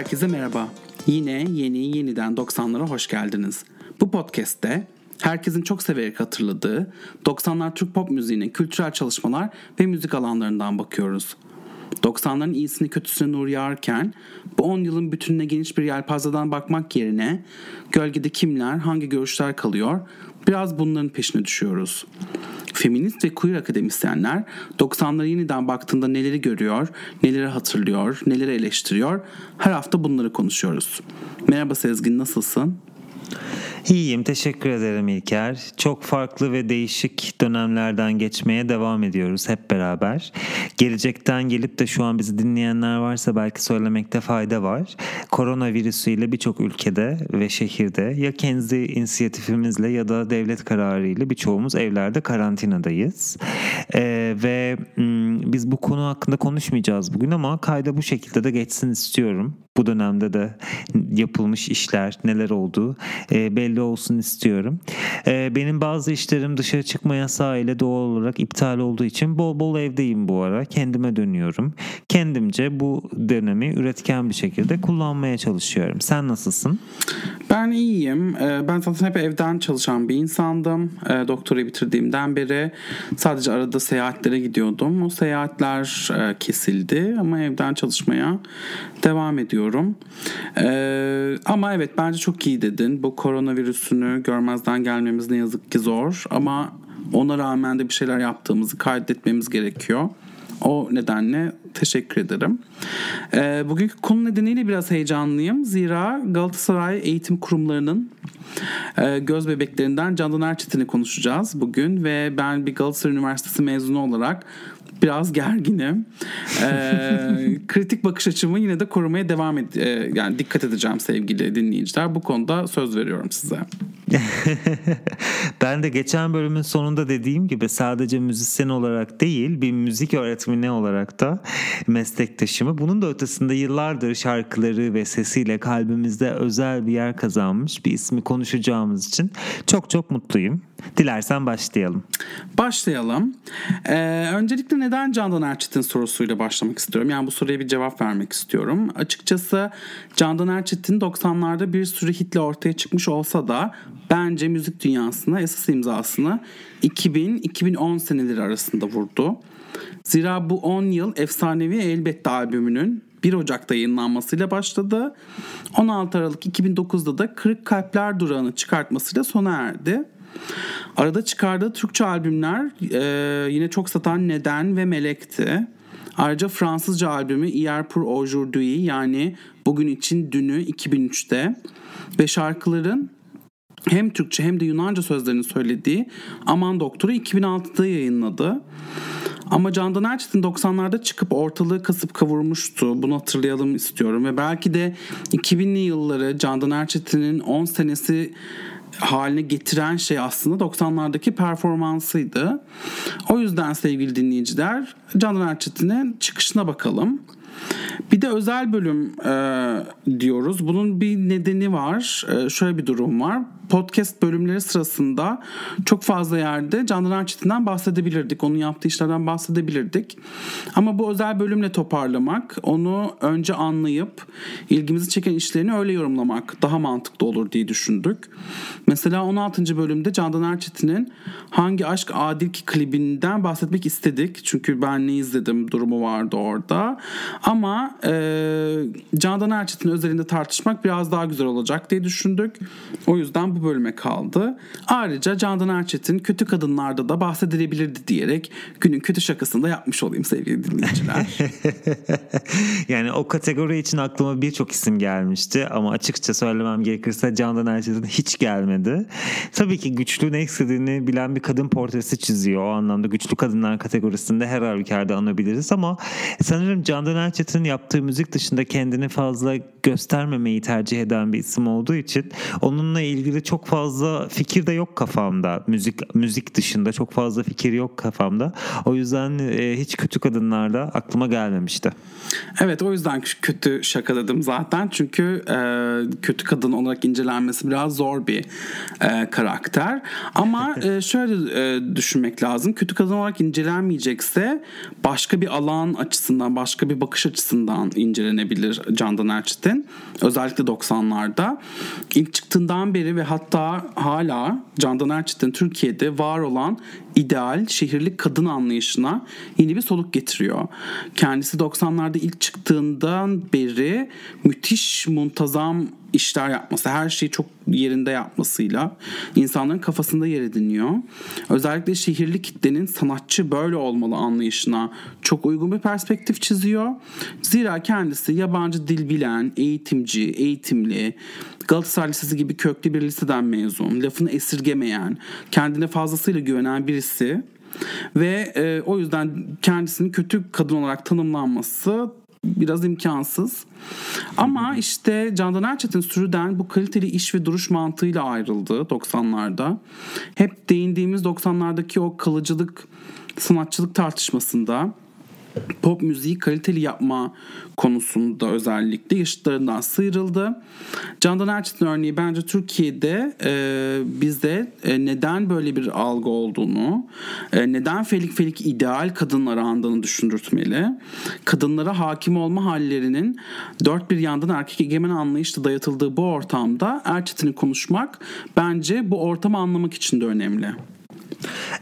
Herkese merhaba. Yine yeni yeniden 90'lara hoş geldiniz. Bu podcast'te herkesin çok severek hatırladığı 90'lar Türk pop müziğinin kültürel çalışmalar ve müzik alanlarından bakıyoruz. 90'ların iyisini kötüsüne nur yağarken bu 10 yılın bütününe geniş bir yelpazeden bakmak yerine gölgede kimler, hangi görüşler kalıyor biraz bunların peşine düşüyoruz. Feminist ve queer akademisyenler 90'lara yeniden baktığında neleri görüyor, neleri hatırlıyor, neleri eleştiriyor her hafta bunları konuşuyoruz. Merhaba Sezgin nasılsın? İyiyim, teşekkür ederim İlker. Çok farklı ve değişik dönemlerden geçmeye devam ediyoruz hep beraber. Gelecekten gelip de şu an bizi dinleyenler varsa belki söylemekte fayda var. Koronavirüsüyle birçok ülkede ve şehirde ya kendi inisiyatifimizle ya da devlet kararıyla birçoğumuz evlerde karantinadayız. Ee, ve biz bu konu hakkında konuşmayacağız bugün ama kayda bu şekilde de geçsin istiyorum bu dönemde de yapılmış işler neler oldu e, belli olsun istiyorum. E, benim bazı işlerim dışarı çıkma yasağı ile doğal olarak iptal olduğu için bol bol evdeyim bu ara. Kendime dönüyorum. Kendimce bu dönemi üretken bir şekilde kullanmaya çalışıyorum. Sen nasılsın? Ben iyiyim. E, ben zaten hep evden çalışan bir insandım. E, doktora bitirdiğimden beri sadece arada seyahatlere gidiyordum. O seyahatler e, kesildi ama evden çalışmaya devam ediyorum düşünüyorum. Ee, ama evet bence çok iyi dedin. Bu koronavirüsünü görmezden gelmemiz ne yazık ki zor. Ama ona rağmen de bir şeyler yaptığımızı kaydetmemiz gerekiyor. O nedenle teşekkür ederim. Ee, bugünkü konu nedeniyle biraz heyecanlıyım. Zira Galatasaray eğitim kurumlarının e, göz bebeklerinden Candan Erçetin'i konuşacağız bugün. Ve ben bir Galatasaray Üniversitesi mezunu olarak biraz gerginim. Ee, kritik bakış açımı yine de korumaya devam ed e, yani dikkat edeceğim sevgili dinleyiciler. Bu konuda söz veriyorum size. ben de geçen bölümün sonunda dediğim gibi sadece müzisyen olarak değil bir müzik öğretmeni olarak da meslektaşımı bunun da ötesinde yıllardır şarkıları ve sesiyle kalbimizde özel bir yer kazanmış bir ismi konuşacağımız için çok çok mutluyum. Dilersen başlayalım. Başlayalım. Ee, öncelikle neden Candan Erçetin sorusuyla başlamak istiyorum? Yani bu soruya bir cevap vermek istiyorum. Açıkçası Candan Erçetin 90'larda bir sürü hitle ortaya çıkmış olsa da bence müzik dünyasına esas imzasını 2000-2010 seneleri arasında vurdu. Zira bu 10 yıl efsanevi Elbette albümünün 1 Ocak'ta yayınlanmasıyla başladı. 16 Aralık 2009'da da Kırık Kalpler Durağı'nı çıkartmasıyla sona erdi. Arada çıkardığı Türkçe albümler e, yine çok satan Neden ve Melek'ti. Ayrıca Fransızca albümü Hier pour aujourd'hui yani Bugün için Dünü 2003'te ve şarkıların hem Türkçe hem de Yunanca sözlerini söylediği Aman Doktor'u 2006'da yayınladı. Ama Candan Erçetin 90'larda çıkıp ortalığı kasıp kavurmuştu. Bunu hatırlayalım istiyorum. Ve belki de 2000'li yılları Candan Erçetin'in 10 senesi haline getiren şey aslında 90'lardaki performansıydı. O yüzden sevgili dinleyiciler Candan Erçetin'in çıkışına bakalım. Bir de özel bölüm e, diyoruz. Bunun bir nedeni var. E, şöyle bir durum var podcast bölümleri sırasında çok fazla yerde Candan Erçetin'den bahsedebilirdik. Onun yaptığı işlerden bahsedebilirdik. Ama bu özel bölümle toparlamak, onu önce anlayıp ilgimizi çeken işlerini öyle yorumlamak daha mantıklı olur diye düşündük. Mesela 16. bölümde Candan Erçetin'in Hangi Aşk Adil Ki klibinden bahsetmek istedik. Çünkü ben ne izledim durumu vardı orada. Ama e, Candan Erçetin özelinde tartışmak biraz daha güzel olacak diye düşündük. O yüzden bu bölüme kaldı. Ayrıca Candan Erçetin kötü kadınlarda da bahsedilebilirdi diyerek günün kötü şakasını da yapmış olayım sevgili dinleyiciler. yani o kategori için aklıma birçok isim gelmişti ama açıkça söylemem gerekirse Candan Erçetin hiç gelmedi. Tabii ki güçlü ne istediğini bilen bir kadın portresi çiziyor. O anlamda güçlü kadınlar kategorisinde her halükarda anabiliriz ama sanırım Candan Erçetin yaptığı müzik dışında kendini fazla göstermemeyi tercih eden bir isim olduğu için onunla ilgili çok fazla fikir de yok kafamda. Müzik müzik dışında çok fazla fikir yok kafamda. O yüzden e, hiç kötü kadınlarda aklıma gelmemişti. Evet o yüzden kötü şakaladım zaten. Çünkü e, kötü kadın olarak incelenmesi biraz zor bir e, karakter. Ama e, şöyle e, düşünmek lazım. Kötü kadın olarak incelenmeyecekse başka bir alan açısından, başka bir bakış bakış açısından incelenebilir Candan Erçetin. Özellikle 90'larda. İlk çıktığından beri ve hatta hala Candan Erçetin Türkiye'de var olan ideal şehirli kadın anlayışına yeni bir soluk getiriyor. Kendisi 90'larda ilk çıktığından beri müthiş muntazam işler yapması, her şeyi çok yerinde yapmasıyla insanların kafasında yer ediniyor. Özellikle şehirli kitlenin sanatçı böyle olmalı anlayışına çok uygun bir perspektif çiziyor. Zira kendisi yabancı dil bilen, eğitimci, eğitimli, Galatasaray Lisesi gibi köklü bir liseden mezun, lafını esirgemeyen, kendine fazlasıyla güvenen birisi ve e, o yüzden kendisini kötü kadın olarak tanımlanması biraz imkansız. Ama işte Candan Erçetin sürüden bu kaliteli iş ve duruş mantığıyla ayrıldı 90'larda. Hep değindiğimiz 90'lardaki o kalıcılık, sanatçılık tartışmasında pop müziği kaliteli yapma konusunda özellikle yaşıtlarından sıyrıldı. Candan Erçetin örneği bence Türkiye'de e, bizde e, neden böyle bir algı olduğunu, e, neden felik felik ideal kadınlar andığını düşündürtmeli. Kadınlara hakim olma hallerinin dört bir yandan erkek egemen anlayışla dayatıldığı bu ortamda Erçetin'i konuşmak bence bu ortamı anlamak için de önemli.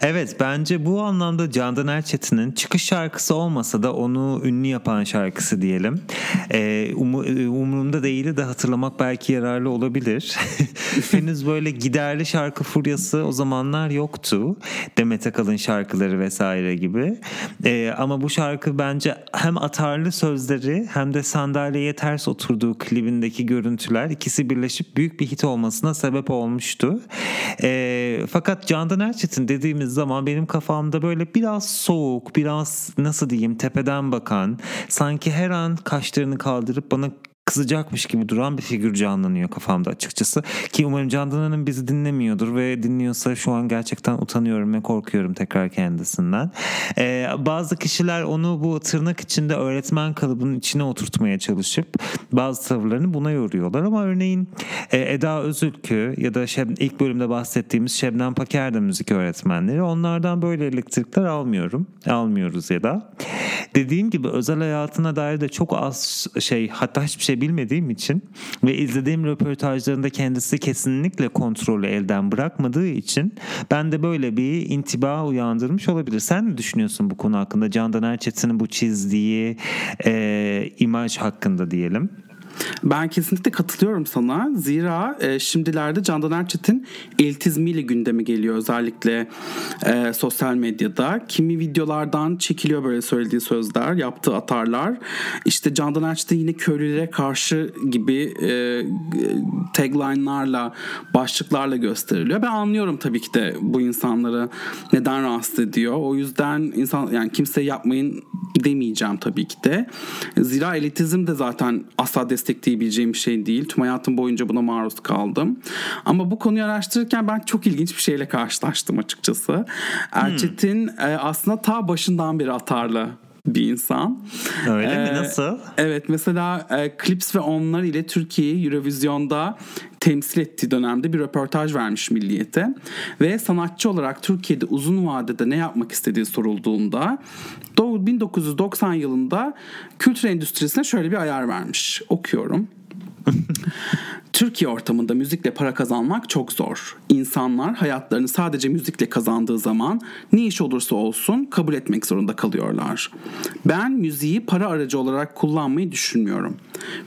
Evet bence bu anlamda Candan Erçetin'in çıkış şarkısı olmasa da onu ünlü yapan şarkısı diyelim. Ee, um, umurumda değili de hatırlamak belki yararlı olabilir. Henüz böyle giderli şarkı furyası o zamanlar yoktu. Demet Akalın şarkıları vesaire gibi. Ee, ama bu şarkı bence hem atarlı sözleri hem de sandalyeye ters oturduğu klibindeki görüntüler ikisi birleşip büyük bir hit olmasına sebep olmuştu. Ee, fakat Candan Erçetin dediğimiz zaman benim kafamda böyle biraz soğuk, biraz nasıl diyeyim tepeden bakan, sanki her an kaşlarını kaldırıp bana kızacakmış gibi duran bir figür canlanıyor kafamda açıkçası. Ki umarım Candan Hanım bizi dinlemiyordur ve dinliyorsa şu an gerçekten utanıyorum ve korkuyorum tekrar kendisinden. Ee, bazı kişiler onu bu tırnak içinde öğretmen kalıbının içine oturtmaya çalışıp bazı tavırlarını buna yoruyorlar ama örneğin e, Eda Özülkü ya da Şeb, ilk bölümde bahsettiğimiz Şebnem Paker de müzik öğretmenleri onlardan böyle elektrikler almıyorum. Almıyoruz ya da. Dediğim gibi özel hayatına dair de çok az şey hatta hiçbir şey bilmediğim için ve izlediğim röportajlarında kendisi kesinlikle kontrolü elden bırakmadığı için ben de böyle bir intiba uyandırmış olabilir. Sen ne düşünüyorsun bu konu hakkında? Candan Erçetin'in bu çizdiği e, imaj hakkında diyelim. Ben kesinlikle katılıyorum sana. Zira e, şimdilerde Candan Erçetin eltizmiyle gündeme geliyor özellikle e, sosyal medyada. Kimi videolardan çekiliyor böyle söylediği sözler, yaptığı atarlar. İşte Candan Erçetin yine köylülere karşı gibi e, tagline'larla, başlıklarla gösteriliyor. Ben anlıyorum tabii ki de bu insanları neden rahatsız ediyor. O yüzden insan yani kimse yapmayın demeyeceğim tabii ki de. Zira elitizm de zaten asla destek destekleyebileceğim bir şey değil. Tüm hayatım boyunca buna maruz kaldım. Ama bu konuyu araştırırken ben çok ilginç bir şeyle karşılaştım açıkçası. Erçetin hmm. aslında ta başından beri atarlı bir insan. Öyle ee, mi? Nasıl? Evet mesela e, Clips ve onlar ile Türkiye'yi Eurovision'da temsil ettiği dönemde bir röportaj vermiş Milliyet'e. Ve sanatçı olarak Türkiye'de uzun vadede ne yapmak istediği sorulduğunda 1990 yılında kültür endüstrisine şöyle bir ayar vermiş. Okuyorum. Türkiye ortamında müzikle para kazanmak çok zor. İnsanlar hayatlarını sadece müzikle kazandığı zaman ne iş olursa olsun kabul etmek zorunda kalıyorlar. Ben müziği para aracı olarak kullanmayı düşünmüyorum.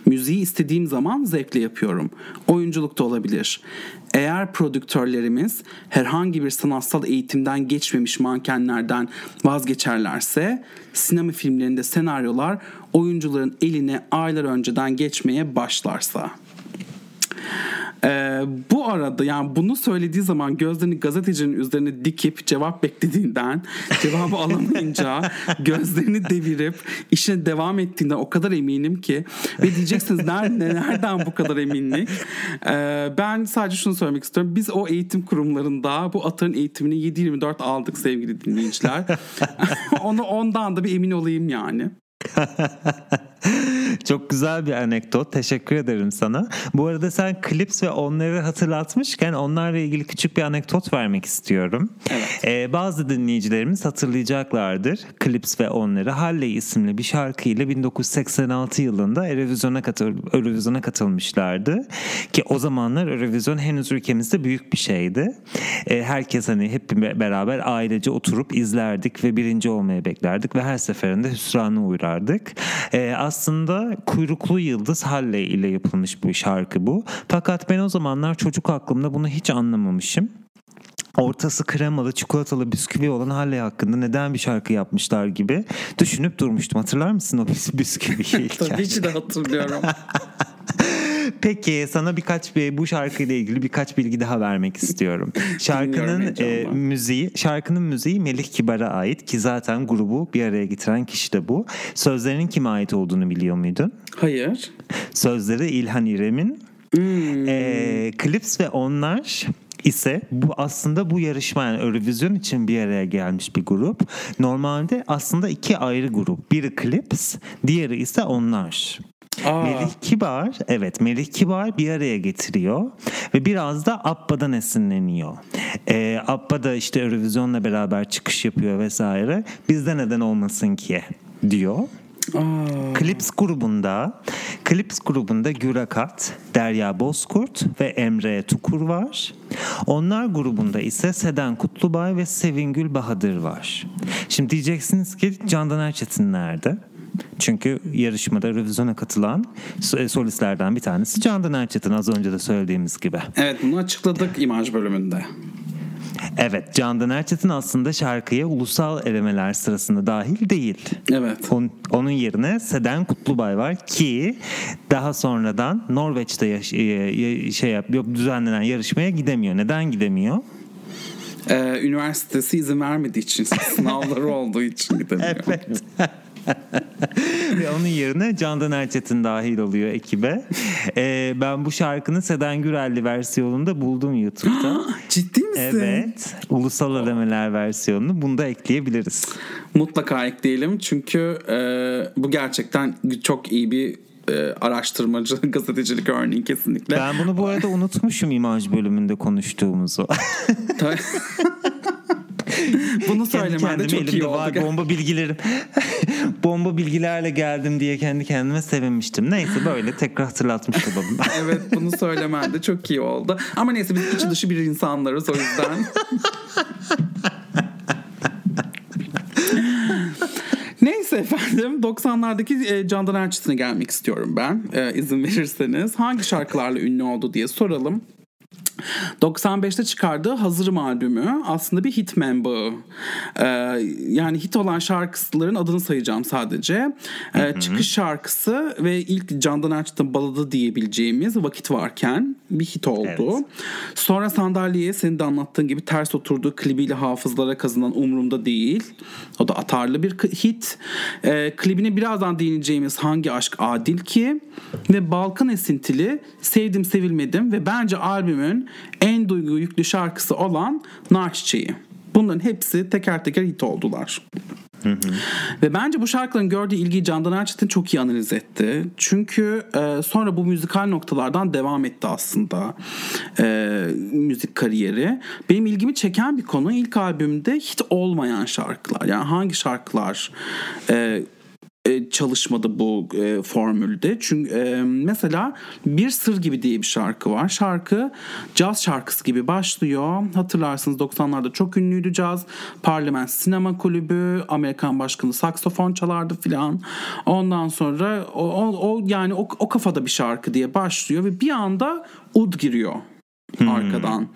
Müziği istediğim zaman zevkle yapıyorum. Oyunculuk da olabilir. Eğer prodüktörlerimiz herhangi bir sanatsal eğitimden geçmemiş mankenlerden vazgeçerlerse sinema filmlerinde senaryolar oyuncuların eline aylar önceden geçmeye başlarsa ee, bu arada yani bunu söylediği zaman gözlerini gazetecinin üzerine dikip cevap beklediğinden cevabı alamayınca gözlerini devirip işine devam ettiğinden o kadar eminim ki ve diyeceksiniz nerede, nereden bu kadar eminlik? Ee, ben sadece şunu söylemek istiyorum. Biz o eğitim kurumlarında bu atların eğitimini 7-24 aldık sevgili dinleyiciler. Onu ondan da bir emin olayım yani Çok güzel bir anekdot. Teşekkür ederim sana. Bu arada sen klips ve onları hatırlatmışken onlarla ilgili küçük bir anekdot vermek istiyorum. Evet. Ee, bazı dinleyicilerimiz hatırlayacaklardır. Klips ve onları Halley isimli bir şarkıyla 1986 yılında Eurovision'a, katıl Eurovision'a katılmışlardı. Ki o zamanlar Eurovision henüz ülkemizde büyük bir şeydi. Ee, herkes hani hep beraber ailece oturup izlerdik ve birinci olmaya beklerdik ve her seferinde hüsrana uğrardık. Ee, aslında Kuyruklu Yıldız Halley ile yapılmış bir şarkı bu. Fakat ben o zamanlar çocuk aklımda bunu hiç anlamamışım ortası kremalı çikolatalı bisküvi olan Halley hakkında neden bir şarkı yapmışlar gibi düşünüp durmuştum. Hatırlar mısın o bisküviyi? Tabii ki de hatırlıyorum. Peki sana birkaç bir bu şarkıyla ilgili birkaç bilgi daha vermek istiyorum. Şarkının e, müziği, şarkının müziği Melih Kibar'a ait ki zaten grubu bir araya getiren kişi de bu. Sözlerinin kime ait olduğunu biliyor muydun? Hayır. Sözleri İlhan İrem'in. Hmm. E, Clips ve onlar ise bu aslında bu yarışma yani Eurovision için bir araya gelmiş bir grup. Normalde aslında iki ayrı grup. Biri Clips, diğeri ise onlar. Aa. Melih Kibar, evet Melih Kibar bir araya getiriyor ve biraz da Abba'dan esinleniyor. Ee, Abba da işte Eurovision'la beraber çıkış yapıyor vesaire. Bizde neden olmasın ki diyor. Aa. Clips grubunda Clips grubunda Gürakat, Derya Bozkurt ve Emre Tukur var. Onlar grubunda ise Seden Kutlubay ve Sevingül Bahadır var. Şimdi diyeceksiniz ki Candan Erçetin nerede? Çünkü yarışmada revizyona katılan e, solistlerden bir tanesi Candan Erçetin az önce de söylediğimiz gibi. Evet bunu açıkladık imaj bölümünde. Evet Candan Erçetin aslında şarkıya ulusal elemeler sırasında dahil değil. Evet. Onun, onun yerine Seden Kutlubay var ki daha sonradan Norveç'te yaş- e, şey yap, düzenlenen yarışmaya gidemiyor. Neden gidemiyor? Ee, üniversitesi izin vermediği için sınavları olduğu için gidemiyor. evet. Ve onun yerine Candan Erçetin dahil oluyor ekibe. Ee, ben bu şarkının Seden Gürelli versiyonunda buldum YouTube'da. Ciddi misin? Evet. Ulusal ödemeler versiyonunu bunu da ekleyebiliriz. Mutlaka ekleyelim çünkü e, bu gerçekten çok iyi bir e, araştırmacı gazetecilik örneği kesinlikle. Ben bunu bu arada unutmuşum imaj bölümünde konuştuğumuzu. Bunu söylemen de çok iyi oldu. Var, bomba bilgilerim. bomba bilgilerle geldim diye kendi kendime sevinmiştim. Neyse böyle tekrar hatırlatmış olalım. evet bunu söylemen de çok iyi oldu. Ama neyse biz içi dışı bir insanlarız o yüzden. Neyse efendim 90'lardaki e, Candan Erçetin'e gelmek istiyorum ben e, izin verirseniz. Hangi şarkılarla ünlü oldu diye soralım. 95'te çıkardığı Hazırım albümü aslında bir hitman bağı. Ee, yani hit olan şarkıların adını sayacağım sadece. Ee, çıkış şarkısı ve ilk Candan Erçetin baladı diyebileceğimiz Vakit Varken bir hit oldu. Evet. Sonra sandalyeye senin de anlattığın gibi ters oturduğu klibiyle hafızlara kazınan Umrumda Değil. O da atarlı bir hit. Ee, klibine birazdan değineceğimiz Hangi Aşk Adil Ki ve Balkan esintili Sevdim Sevilmedim ve bence albümün en duygu yüklü şarkısı olan Nar Çiçeği. Bunların hepsi teker teker hit oldular. Hı hı. Ve bence bu şarkıların gördüğü ilgiyi Candan Erçetin çok iyi analiz etti. Çünkü e, sonra bu müzikal noktalardan devam etti aslında e, müzik kariyeri. Benim ilgimi çeken bir konu ilk albümde hit olmayan şarkılar. Yani hangi şarkılar e, e, çalışmadı bu e, formülde. Çünkü e, mesela Bir Sır gibi diye bir şarkı var. Şarkı caz şarkısı gibi başlıyor. Hatırlarsınız 90'larda çok ünlüydü caz. Parlament Sinema Kulübü, Amerikan Başkanı saksofon çalardı filan. Ondan sonra o, o, o yani o, o kafada bir şarkı diye başlıyor ve bir anda ud giriyor hmm. arkadan.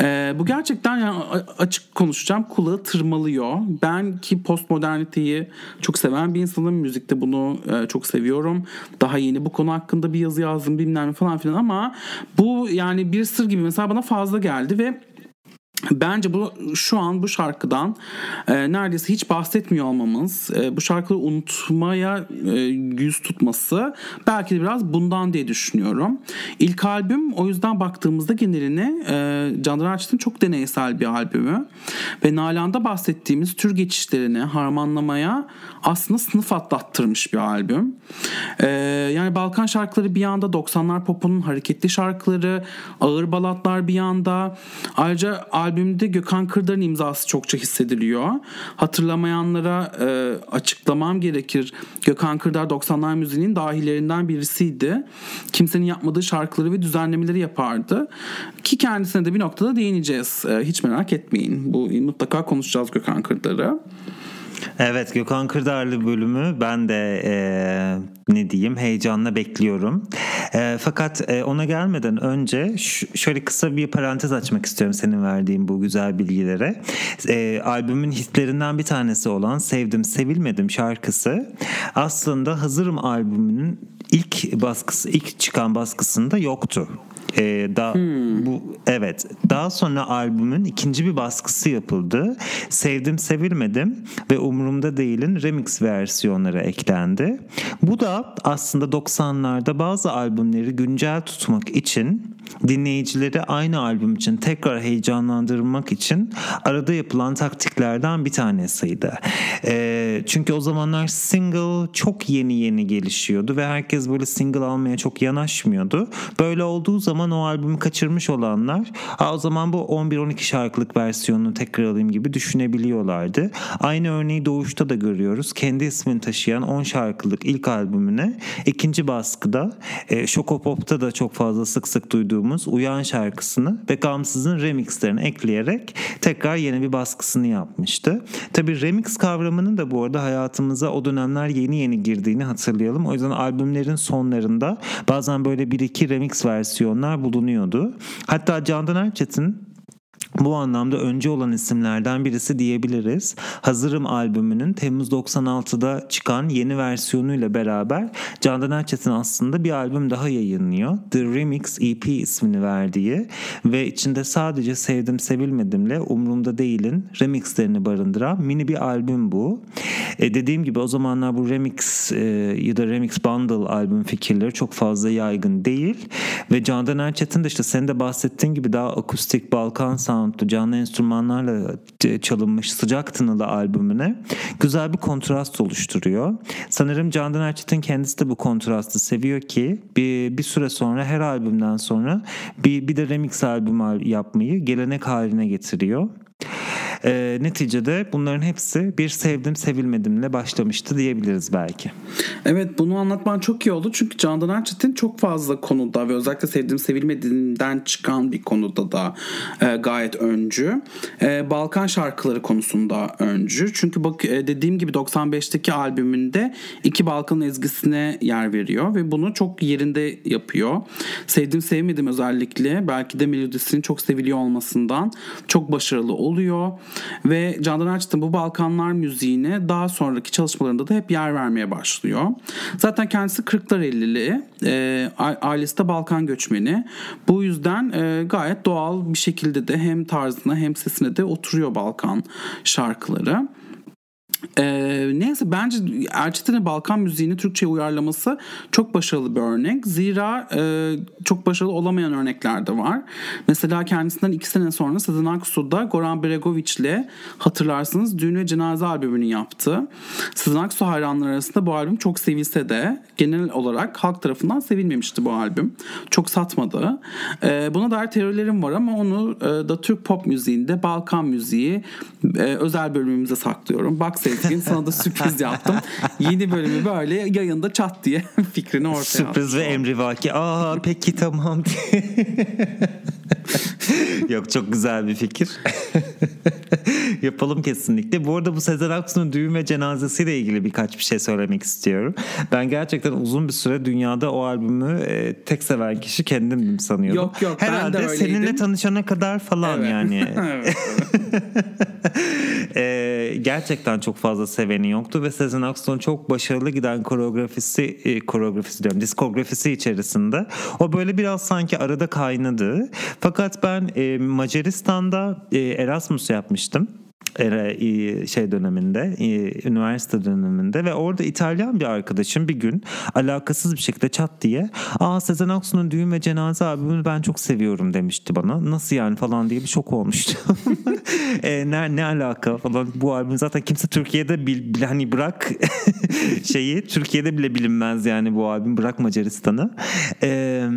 Ee, bu gerçekten yani açık konuşacağım kulağı tırmalıyor. Ben ki postmoderniteyi çok seven bir insanım. Müzikte bunu e, çok seviyorum. Daha yeni bu konu hakkında bir yazı yazdım bilmem falan filan ama bu yani bir sır gibi mesela bana fazla geldi ve Bence bu şu an bu şarkıdan e, neredeyse hiç bahsetmiyor olmamız, e, bu şarkıyı unutmaya e, yüz tutması belki de biraz bundan diye düşünüyorum. İlk albüm o yüzden baktığımızda geneline e, Candan Erçetin çok deneysel bir albümü. Ve Nalan'da bahsettiğimiz tür geçişlerini harmanlamaya aslında sınıf atlattırmış bir albüm. Ee, yani Balkan şarkıları bir yanda 90'lar popunun hareketli şarkıları, ağır balatlar bir yanda. Ayrıca albümde Gökhan Kırdar'ın imzası çokça hissediliyor. Hatırlamayanlara e, açıklamam gerekir. Gökhan Kırdar 90'lar müziğinin dahillerinden birisiydi. Kimsenin yapmadığı şarkıları ve düzenlemeleri yapardı. Ki kendisine de bir noktada değineceğiz. E, hiç merak etmeyin. Bu mutlaka konuşacağız Gökhan Kırdar'ı. Evet Gökhan Kırdarlı bölümü ben de e, ne diyeyim heyecanla bekliyorum. E, fakat e, ona gelmeden önce şöyle kısa bir parantez açmak istiyorum senin verdiğin bu güzel bilgilere. E, albümün hitlerinden bir tanesi olan Sevdim Sevilmedim şarkısı aslında Hazırım albümünün ilk baskısı ilk çıkan baskısında yoktu. Ee, da hmm. bu evet. Daha sonra albümün ikinci bir baskısı yapıldı. Sevdim Sevilmedim ve Umurumda Değil'in remix versiyonları eklendi. Bu da aslında 90'larda bazı albümleri güncel tutmak için dinleyicileri aynı albüm için tekrar heyecanlandırmak için arada yapılan taktiklerden bir tanesiydi. E, çünkü o zamanlar single çok yeni yeni gelişiyordu ve herkes böyle single almaya çok yanaşmıyordu. Böyle olduğu zaman o albümü kaçırmış olanlar o zaman bu 11-12 şarkılık versiyonunu tekrar alayım gibi düşünebiliyorlardı. Aynı örneği Doğuş'ta da görüyoruz. Kendi ismini taşıyan 10 şarkılık ilk albümüne ikinci baskıda e, Şokopop'ta da çok fazla sık sık duyduğumuz Uyan şarkısını ve Gamsız'ın remixlerini ekleyerek tekrar yeni bir baskısını yapmıştı. Tabi remix kavramının da bu arada hayatımıza o dönemler yeni yeni girdiğini hatırlayalım. O yüzden albümlerin sonlarında bazen böyle bir iki remix versiyonlar bulunuyordu. Hatta Candan Erçetin bu anlamda önce olan isimlerden birisi diyebiliriz. Hazırım albümünün Temmuz 96'da çıkan yeni versiyonuyla beraber Candan Erçetin aslında bir albüm daha yayınlıyor. The Remix EP ismini verdiği ve içinde sadece Sevdim Sevilmedimle Umrumda Değil'in remixlerini barındıran mini bir albüm bu. E dediğim gibi o zamanlar bu remix e, ya da remix bundle albüm fikirleri çok fazla yaygın değil ve Candan Erçetin de işte senin de bahsettiğin gibi daha akustik Balkan sound soundlu canlı enstrümanlarla çalınmış sıcak tınılı albümüne güzel bir kontrast oluşturuyor. Sanırım Candan Erçetin kendisi de bu kontrastı seviyor ki bir, bir süre sonra her albümden sonra bir, bir de remix albüm yapmayı gelenek haline getiriyor. E, neticede bunların hepsi bir sevdim sevilmedimle başlamıştı diyebiliriz belki. Evet bunu anlatman çok iyi oldu çünkü Candan Erçetin çok fazla konuda ve özellikle sevdim sevilmediğinden çıkan bir konuda da e, gayet öncü. E, Balkan şarkıları konusunda öncü. Çünkü bak e, dediğim gibi 95'teki albümünde iki Balkan ezgisine yer veriyor ve bunu çok yerinde yapıyor. Sevdim sevmedim özellikle belki de melodisinin çok seviliyor olmasından çok başarılı oluyor. Ve Candan Erçetin bu Balkanlar müziğine daha sonraki çalışmalarında da hep yer vermeye başlıyor. Zaten kendisi 40'lar 50'li. E, ailesi de Balkan göçmeni. Bu yüzden e, gayet doğal bir şekilde de hem tarzına hem sesine de oturuyor Balkan şarkıları. Ee, neyse bence Erçetin'in Balkan müziğini Türkçe'ye uyarlaması çok başarılı bir örnek. Zira e, çok başarılı olamayan örnekler de var. Mesela kendisinden iki sene sonra Sezen Aksu da Goran Bregovic hatırlarsınız düğün ve cenaze albümünü yaptı. Sezen Aksu hayranları arasında bu albüm çok sevilse de genel olarak halk tarafından sevilmemişti bu albüm. Çok satmadı. E, buna dair teorilerim var ama onu e, da Türk pop müziğinde Balkan müziği e, özel bölümümüze saklıyorum. Bak Sezgin sana da sürpriz yaptım. Yeni bölümü böyle yayında çat diye fikrini ortaya Sürpriz ve emrivaki. Aa peki tamam. Yok çok güzel bir fikir. Yapalım kesinlikle. Bu arada bu Sezen Aksu'nun düğün ve cenazesiyle ilgili birkaç bir şey söylemek istiyorum. Ben gerçekten uzun bir süre dünyada o albümü e, tek seven kişi kendimdim sanıyordum. Yok yok Herhalde ben de seninle tanışana kadar falan evet. yani. evet, e, gerçekten çok fazla seveni yoktu ve Sezen Aksu'nun çok başarılı giden koreografisi e, koreografisi diyorum diskografisi içerisinde o böyle biraz sanki arada kaynadı. Fakat ben e, Macaristan'da e, Erasmus yapmıştım. şey döneminde, üniversite döneminde ve orada İtalyan bir arkadaşım bir gün alakasız bir şekilde çat diye "Aa Sezen Aksu'nun düğün ve cenaze albümünü ben çok seviyorum." demişti bana. Nasıl yani falan diye bir şok olmuştu. e, ne ne alaka falan bu albüm zaten kimse Türkiye'de bil, bil hani bırak şeyi Türkiye'de bile bilinmez yani bu albüm bırak Macaristan'ı. Eee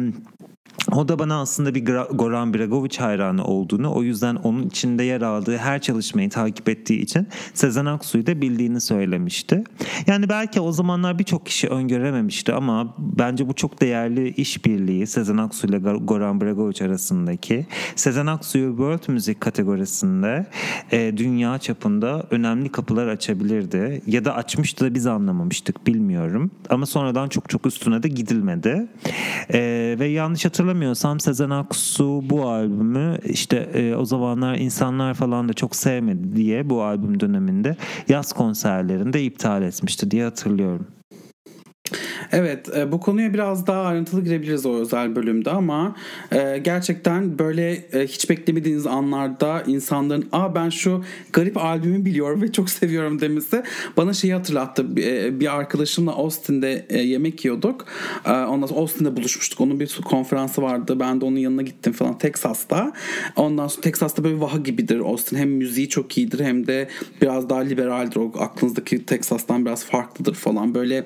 o da bana aslında bir Goran Bregovic hayranı olduğunu, o yüzden onun içinde yer aldığı her çalışmayı takip ettiği için Sezen Aksu'yu da bildiğini söylemişti. Yani belki o zamanlar birçok kişi öngörememişti ama bence bu çok değerli işbirliği Sezen Aksu ile Goran Bregovic arasındaki. Sezen Aksu'yu World Music kategorisinde e, dünya çapında önemli kapılar açabilirdi. Ya da açmıştı da biz anlamamıştık bilmiyorum. Ama sonradan çok çok üstüne de gidilmedi. E, ve yanlış hatırlamıyorum hatırlamıyorsam Sezen Aksu bu albümü işte e, o zamanlar insanlar falan da çok sevmedi diye bu albüm döneminde yaz konserlerinde iptal etmişti diye hatırlıyorum. Evet e, bu konuya biraz daha ayrıntılı girebiliriz o özel bölümde ama e, gerçekten böyle e, hiç beklemediğiniz anlarda insanların aa ben şu garip albümü biliyorum ve çok seviyorum demesi bana şeyi hatırlattı. Bir arkadaşımla Austin'de yemek yiyorduk. Ondan sonra Austin'de buluşmuştuk. Onun bir konferansı vardı. Ben de onun yanına gittim falan Texas'ta. Ondan sonra Texas'ta böyle vaha gibidir Austin. Hem müziği çok iyidir hem de biraz daha liberaldir. O aklınızdaki Texas'tan biraz farklıdır falan. Böyle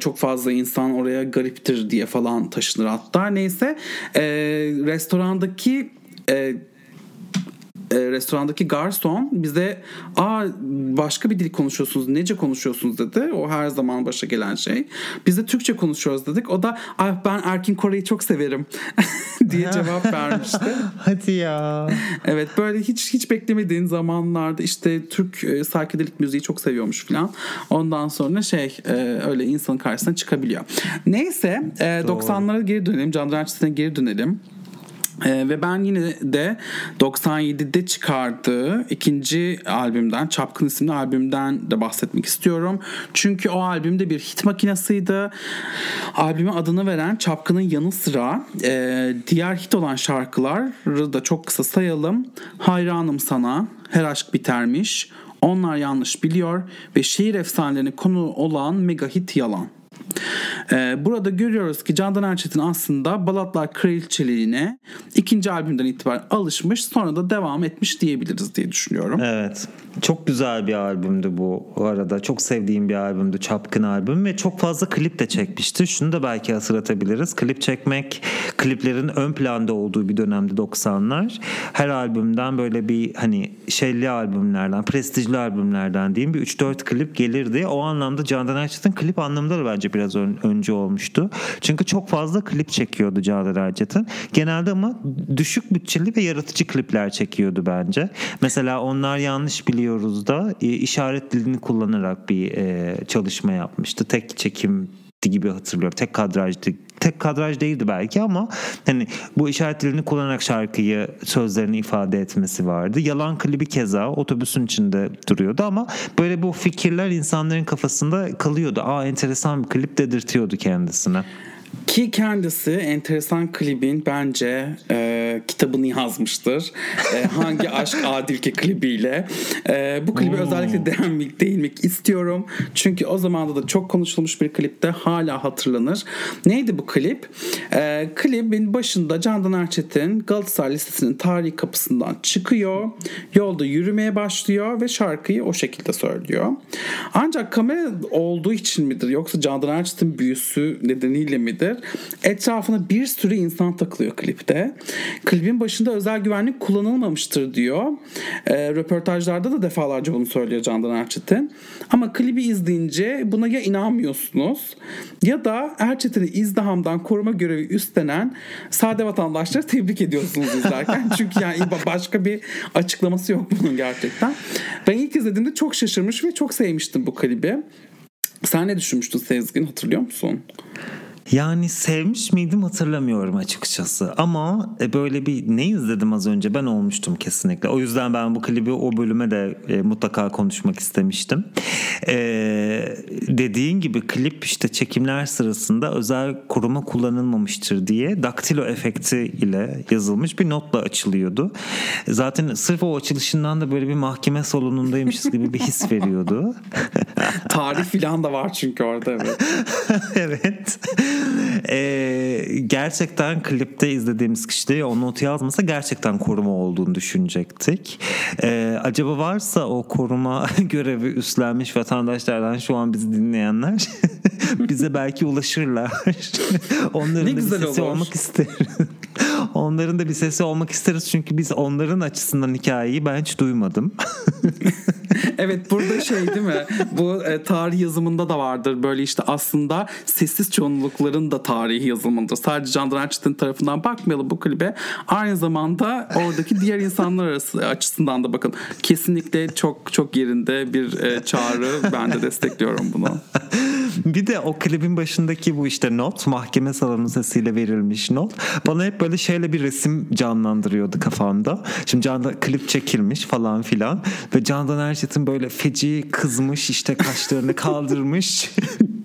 çok fazla insan oraya gariptir diye falan taşınır hatta. Neyse e, restorandaki e, e, restorandaki garson bize aa başka bir dil konuşuyorsunuz nece konuşuyorsunuz dedi. O her zaman başa gelen şey. Biz de Türkçe konuşuyoruz dedik. O da ay ben Erkin Kore'yi çok severim diye cevap vermişti. Hadi ya. Evet böyle hiç hiç beklemediğin zamanlarda işte Türk e, psychedelic müziği çok seviyormuş falan. Ondan sonra şey e, öyle insanın karşısına çıkabiliyor. Neyse e, 90'lara geri dönelim. Can Erçetin'e geri dönelim. Ee, ve ben yine de 97'de çıkardığı ikinci albümden Çapkın isimli albümden de bahsetmek istiyorum. Çünkü o albümde bir hit makinesiydi. Albüme adını veren Çapkın'ın yanı sıra e, diğer hit olan şarkıları da çok kısa sayalım. Hayranım sana, Her aşk bitermiş, Onlar yanlış biliyor ve şehir efsanelerine konu olan mega hit yalan. Ee, burada görüyoruz ki Candan Erçetin aslında Balatlar Kraliçeliğine ikinci albümden itibaren alışmış sonra da devam etmiş diyebiliriz diye düşünüyorum. Evet. Çok güzel bir albümdü bu arada. Çok sevdiğim bir albümdü. Çapkın albüm ve çok fazla klip de çekmişti. Şunu da belki hatırlatabiliriz. Klip çekmek, kliplerin ön planda olduğu bir dönemde 90'lar. Her albümden böyle bir hani şeyli albümlerden, prestijli albümlerden diyeyim bir 3-4 klip gelirdi. O anlamda Candan Erçetin klip anlamında da bence biraz ön, önce olmuştu. Çünkü çok fazla klip çekiyordu Candan Erçetin. Genelde ama düşük bütçeli ve yaratıcı klipler çekiyordu bence. Mesela onlar yanlış biliyor biliyoruz da e, işaret dilini kullanarak bir e, çalışma yapmıştı. Tek çekim gibi hatırlıyorum. Tek kadrajdı. Tek kadraj değildi belki ama hani bu işaret dilini kullanarak şarkıyı sözlerini ifade etmesi vardı. Yalan klibi keza otobüsün içinde duruyordu ama böyle bu fikirler insanların kafasında kalıyordu. Aa enteresan bir klip dedirtiyordu kendisine. Ki kendisi enteresan klibin bence e, kitabını yazmıştır. E, hangi aşk adil ki klibiyle. E, bu klibi hmm. özellikle değinmek, değinmek istiyorum. Çünkü o zamanda da çok konuşulmuş bir klipte hala hatırlanır. Neydi bu klip? E, klibin başında Candan Erçetin Galatasaray Lisesi'nin tarihi kapısından çıkıyor. Yolda yürümeye başlıyor ve şarkıyı o şekilde söylüyor. Ancak kamera olduğu için midir yoksa Candan Erçetin büyüsü nedeniyle midir? Vardır. Etrafına bir sürü insan takılıyor klipte. Klibin başında özel güvenlik kullanılmamıştır diyor. E, röportajlarda da defalarca bunu söylüyor Candan Erçetin. Ama klibi izleyince buna ya inanmıyorsunuz ya da Erçetin'i izdihamdan koruma görevi üstlenen sade vatandaşları tebrik ediyorsunuz izlerken. Çünkü yani başka bir açıklaması yok bunun gerçekten. Ben ilk izlediğimde çok şaşırmış ve çok sevmiştim bu klibi. Sen ne düşünmüştün Sezgin hatırlıyor musun? Yani sevmiş miydim hatırlamıyorum açıkçası. Ama e, böyle bir ne izledim az önce ben olmuştum kesinlikle. O yüzden ben bu klibi o bölüme de e, mutlaka konuşmak istemiştim. E, dediğin gibi klip işte çekimler sırasında özel koruma kullanılmamıştır diye daktilo efekti ile yazılmış bir notla açılıyordu. Zaten sırf o açılışından da böyle bir mahkeme salonundaymışız gibi bir his veriyordu. Tarih falan da var çünkü orada evet. evet. Ee, gerçekten klipte izlediğimiz kişi o notu yazmasa gerçekten koruma olduğunu düşünecektik. Ee, acaba varsa o koruma görevi üstlenmiş vatandaşlardan şu an bizi dinleyenler bize belki ulaşırlar. Onların ne da bir sesi olur. olmak isteriz. Onların da bir sesi olmak isteriz çünkü biz onların açısından hikayeyi ben hiç duymadım. evet burada şey değil mi? Bu e, tarih yazımında da vardır böyle işte aslında sessiz çoğunlukların da tarihi yazılımıdır. Sadece Candan Erçetin tarafından bakmayalım bu klibe. Aynı zamanda oradaki diğer insanlar arası açısından da bakın. Kesinlikle çok çok yerinde bir e, çağrı. Ben de destekliyorum bunu. bir de o klibin başındaki bu işte not mahkeme salonu sesiyle verilmiş not bana hep böyle şeyle bir resim canlandırıyordu kafamda. Şimdi Can'da klip çekilmiş falan filan ve Candan Erçetin böyle feci kızmış işte kaşlarını kaldırmış.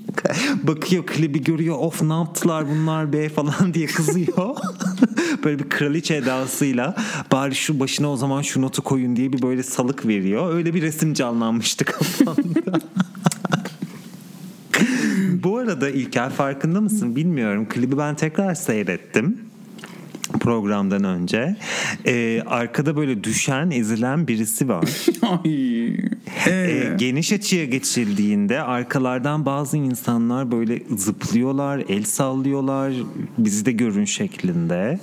Bakıyor klibi görüyor of ne yaptılar bunlar be falan diye kızıyor. böyle bir kraliçe edasıyla bari şu başına o zaman şu notu koyun diye bir böyle salık veriyor. Öyle bir resim canlanmıştı kafamda. Bu arada İlker farkında mısın bilmiyorum. Klibi ben tekrar seyrettim programdan önce. Ee, arkada böyle düşen, ezilen birisi var. ee, geniş açıya geçildiğinde arkalardan bazı insanlar böyle zıplıyorlar, el sallıyorlar, bizi de görün şeklinde.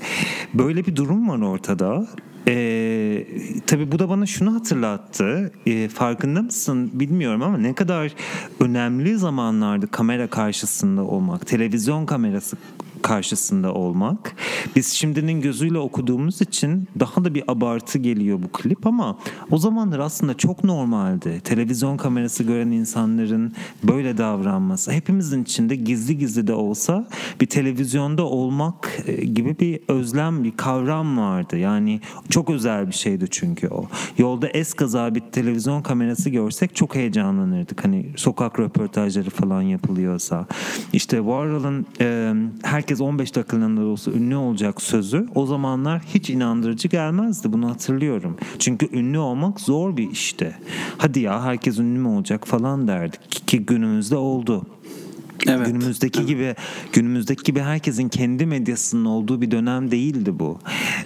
Böyle bir durum var ortada. Ee, tabii bu da bana şunu hatırlattı. Ee, farkında mısın bilmiyorum ama ne kadar önemli zamanlarda kamera karşısında olmak, televizyon kamerası karşısında olmak. Biz şimdinin gözüyle okuduğumuz için daha da bir abartı geliyor bu klip ama o zamanlar aslında çok normaldi. Televizyon kamerası gören insanların böyle davranması. Hepimizin içinde gizli gizli de olsa bir televizyonda olmak e, gibi bir özlem, bir kavram vardı. Yani çok özel bir şeydi çünkü o. Yolda eskaza bir televizyon kamerası görsek çok heyecanlanırdık. Hani sokak röportajları falan yapılıyorsa. İşte Warhol'ın herkes herkes 15 dakikalığında da olsa ünlü olacak sözü o zamanlar hiç inandırıcı gelmezdi. Bunu hatırlıyorum. Çünkü ünlü olmak zor bir işti. Hadi ya herkes ünlü mü olacak falan derdik ki günümüzde oldu. Evet. Günümüzdeki gibi günümüzdeki gibi herkesin kendi medyasının olduğu bir dönem değildi bu.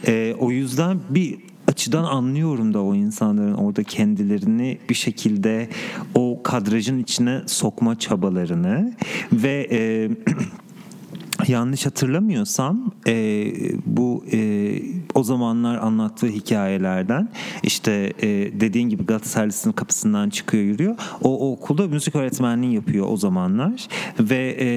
Ee, o yüzden bir açıdan anlıyorum da o insanların orada kendilerini bir şekilde o kadrajın içine sokma çabalarını ve e, yanlış hatırlamıyorsam e, bu e, o zamanlar anlattığı hikayelerden işte e, dediğin gibi Galatasaraylısının kapısından çıkıyor yürüyor. O, o okulda müzik öğretmenliği yapıyor o zamanlar ve e,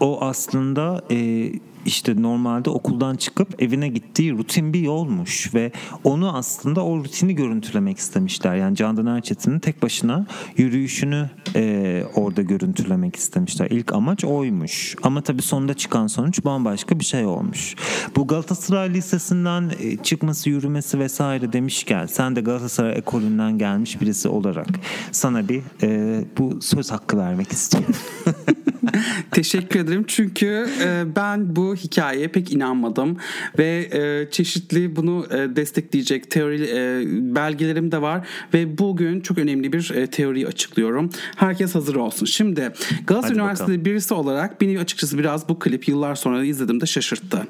o aslında e, işte normalde okuldan çıkıp evine gittiği rutin bir yolmuş ve onu aslında o rutini görüntülemek istemişler. Yani Candan Erçetin'in tek başına yürüyüşünü e, orada görüntülemek istemişler. İlk amaç oymuş. Ama tabii sonunda çıkan sonuç bambaşka bir şey olmuş. Bu Galatasaray Lisesi'nden e, çıkması, yürümesi vesaire demişken sen de Galatasaray ekolünden gelmiş birisi olarak sana bir e, bu söz hakkı vermek istiyorum. Teşekkür ederim çünkü e, ben bu hikayeye pek inanmadım ve e, çeşitli bunu e, destekleyecek teori belgelerim de var ve bugün çok önemli bir teoriyi açıklıyorum. Herkes hazır olsun. Şimdi Galatasaray Üniversitesi birisi olarak beni açıkçası biraz bu klip yıllar sonra izlediğimde şaşırttı.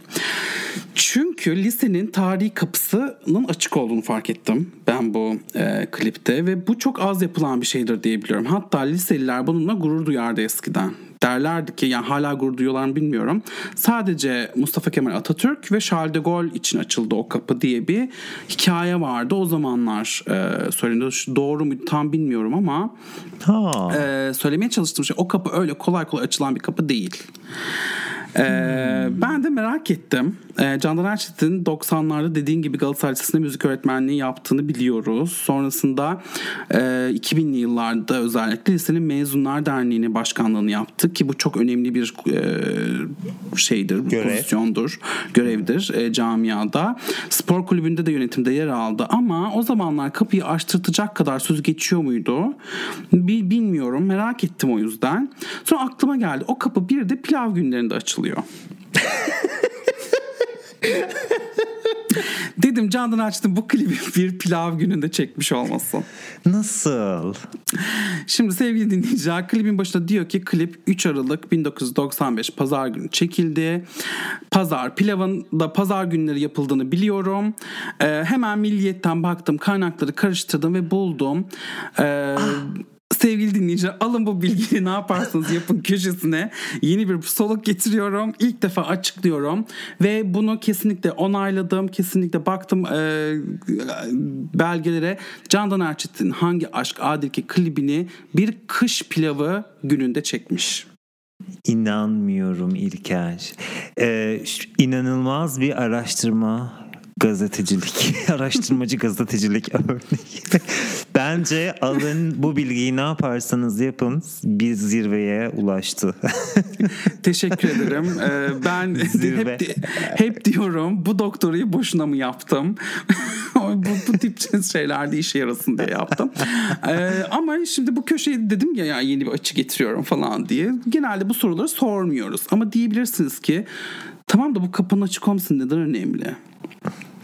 Çünkü lisenin tarihi kapısının açık olduğunu fark ettim ben bu e, klipte ve bu çok az yapılan bir şeydir diye biliyorum. Hatta liseliler bununla gurur duyardı eskiden derlerdi ki yani hala gurur duyuyorlar mı bilmiyorum. Sadece Mustafa Kemal Atatürk ve Charles de Gaulle için açıldı o kapı diye bir hikaye vardı. O zamanlar e, söylenildi. Doğru mu tam bilmiyorum ama ha. e, söylemeye çalıştığım şey o kapı öyle kolay kolay açılan bir kapı değil. Ee, hmm. Ben de merak ettim. E, Candan Erçetin 90'larda dediğin gibi Galatasaray Lisesi'nde müzik öğretmenliği yaptığını biliyoruz. Sonrasında e, 2000'li yıllarda özellikle lisenin Mezunlar Derneği'nin başkanlığını yaptı ki bu çok önemli bir e, şeydir, Görev. pozisyondur, görevdir e, camiada. Spor kulübünde de yönetimde yer aldı ama o zamanlar kapıyı açtırtacak kadar söz geçiyor muydu? Bilmiyorum merak ettim o yüzden. Sonra aklıma geldi o kapı bir de pilav günlerinde açılıyor. Dedim Candan açtım bu klibi bir pilav gününde çekmiş olmasın. Nasıl? Şimdi sevgili dinleyiciler klibin başında diyor ki klip 3 Aralık 1995 pazar günü çekildi. Pazar pilavın da pazar günleri yapıldığını biliyorum. Ee, hemen milliyetten baktım kaynakları karıştırdım ve buldum. Ee, ah sevgili dinleyiciler alın bu bilgiyi ne yaparsanız yapın köşesine yeni bir soluk getiriyorum. İlk defa açıklıyorum ve bunu kesinlikle onayladım. Kesinlikle baktım e, belgelere. Candan Erçetin Hangi Aşk Adil ki klibini bir kış pilavı gününde çekmiş. İnanmıyorum İlker. Ee, inanılmaz bir araştırma gazetecilik, araştırmacı gazetecilik örneği. Bence alın bu bilgiyi ne yaparsanız yapın bir zirveye ulaştı. Teşekkür ederim. Ee, ben Zirve. hep, hep diyorum bu doktoruyu boşuna mı yaptım? bu, bu tip şeylerde işe yarasın diye yaptım. Ee, ama şimdi bu köşeyi dedim ya, ya yeni bir açı getiriyorum falan diye. Genelde bu soruları sormuyoruz. Ama diyebilirsiniz ki tamam da bu kapının açık olması neden önemli?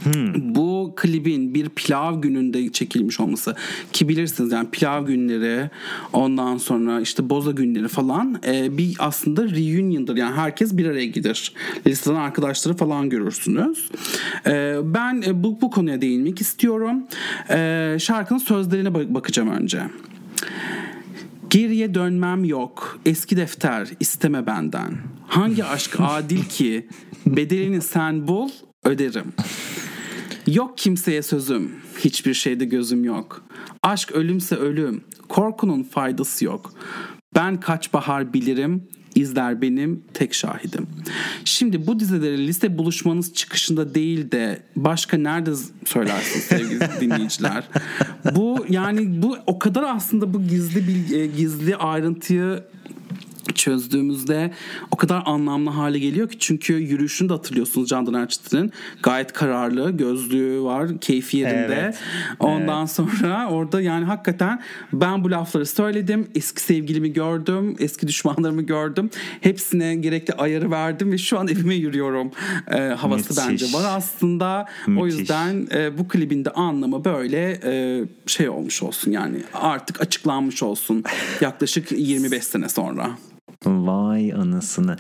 Hmm. Bu klibin bir pilav gününde çekilmiş olması ki bilirsiniz yani pilav günleri ondan sonra işte boza günleri falan e, bir aslında reunion'dır yani herkes bir araya gider. Liseden arkadaşları falan görürsünüz. E, ben e, bu, bu konuya değinmek istiyorum. E, şarkının sözlerine bakacağım önce. Geriye dönmem yok. Eski defter isteme benden. Hangi aşk adil ki bedelini sen bul öderim. Yok kimseye sözüm, hiçbir şeyde gözüm yok. Aşk ölümse ölüm, korkunun faydası yok. Ben kaç bahar bilirim, izler benim tek şahidim. Şimdi bu dizileri liste buluşmanız çıkışında değil de başka nerede söylersiniz sevgili dinleyiciler? Bu yani bu o kadar aslında bu gizli bilgi, e, gizli ayrıntıyı çözdüğümüzde o kadar anlamlı hale geliyor ki çünkü yürüyüşünü de hatırlıyorsunuz Candan Erçetin'in gayet kararlı gözlüğü var keyfi yerinde evet. ondan evet. sonra orada yani hakikaten ben bu lafları söyledim eski sevgilimi gördüm eski düşmanlarımı gördüm hepsine gerekli ayarı verdim ve şu an evime yürüyorum e, havası Müthiş. bence var aslında Müthiş. o yüzden e, bu klibin de anlamı böyle e, şey olmuş olsun yani artık açıklanmış olsun yaklaşık 25 sene sonra. Vay anasını.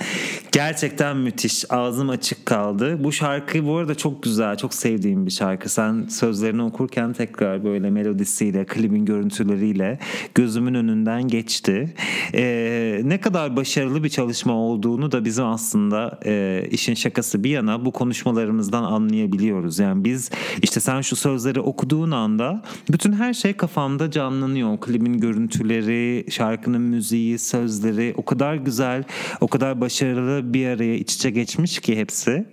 Gerçekten müthiş. Ağzım açık kaldı. Bu şarkı bu arada çok güzel. Çok sevdiğim bir şarkı. Sen sözlerini okurken tekrar böyle melodisiyle, klibin görüntüleriyle gözümün önünden geçti. Ee, ne kadar başarılı bir çalışma olduğunu da bizim aslında e, işin şakası bir yana bu konuşmalarımızdan anlayabiliyoruz. Yani biz işte sen şu sözleri okuduğun anda bütün her şey kafamda canlanıyor. Klibin görüntüleri, şarkının müziği, sözleri o kadar kadar güzel, o kadar başarılı bir araya iç içe geçmiş ki hepsi.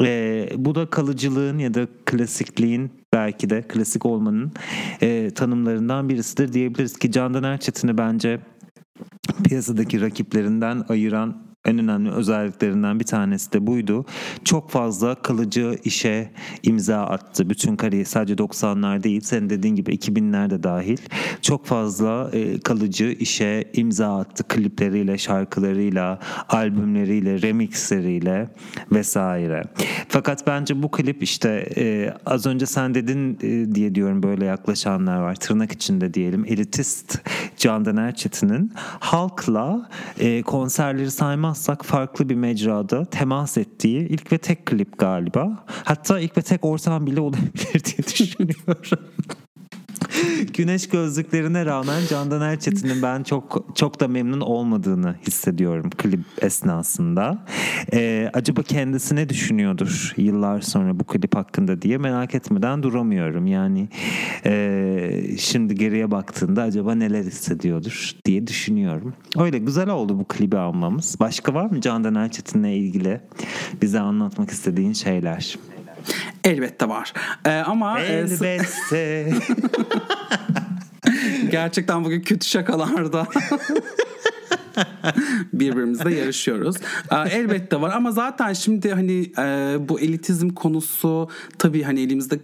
E, bu da kalıcılığın ya da klasikliğin belki de klasik olmanın e, tanımlarından birisidir diyebiliriz ki Candan Erçetin'i bence piyasadaki rakiplerinden ayıran en önemli özelliklerinden bir tanesi de buydu. Çok fazla kalıcı işe imza attı. Bütün kariyer sadece 90'lar değil senin dediğin gibi 2000'lerde dahil. Çok fazla e, kalıcı işe imza attı klipleriyle, şarkılarıyla, albümleriyle, remixleriyle vesaire. Fakat bence bu klip işte e, az önce sen dedin e, diye diyorum böyle yaklaşanlar var. Tırnak içinde diyelim elitist Candan Erçetin'in halkla e, konserleri saymaz saymazsak farklı bir mecrada temas ettiği ilk ve tek klip galiba. Hatta ilk ve tek ortam bile olabilir diye düşünüyorum. Güneş gözlüklerine rağmen Candan Erçetin'in ben çok çok da memnun olmadığını hissediyorum klip esnasında. Ee, acaba kendisi ne düşünüyordur yıllar sonra bu klip hakkında diye merak etmeden duramıyorum. Yani e, şimdi geriye baktığında acaba neler hissediyordur diye düşünüyorum. Öyle güzel oldu bu klibi almamız. Başka var mı Candan Erçetin'le ilgili bize anlatmak istediğin şeyler? Elbette var. Ee, ama elbette. gerçekten bugün kötü şakalarda birbirimizle yarışıyoruz. elbette var ama zaten şimdi hani bu elitizm konusu tabii hani elimizde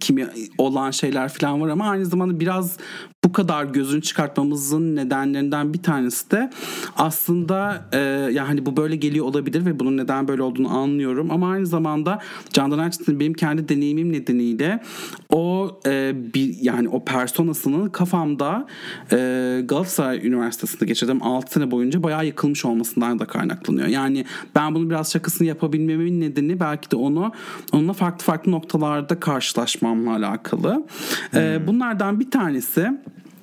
kimi olan şeyler falan var ama aynı zamanda biraz bu kadar gözünü çıkartmamızın nedenlerinden bir tanesi de aslında e, yani bu böyle geliyor olabilir ve bunun neden böyle olduğunu anlıyorum ama aynı zamanda Candan Erçetin benim kendi deneyimim nedeniyle o e, bir yani o personasının kafamda e, Galatasaray Üniversitesi'nde geçirdiğim 6 sene boyunca bayağı yıkılmış olmasından da kaynaklanıyor. Yani ben bunu biraz şakasını yapabilmemin nedeni belki de onu onunla farklı farklı noktalarda karşılaşmamla alakalı. E, hmm. E, bunlardan bir tanesi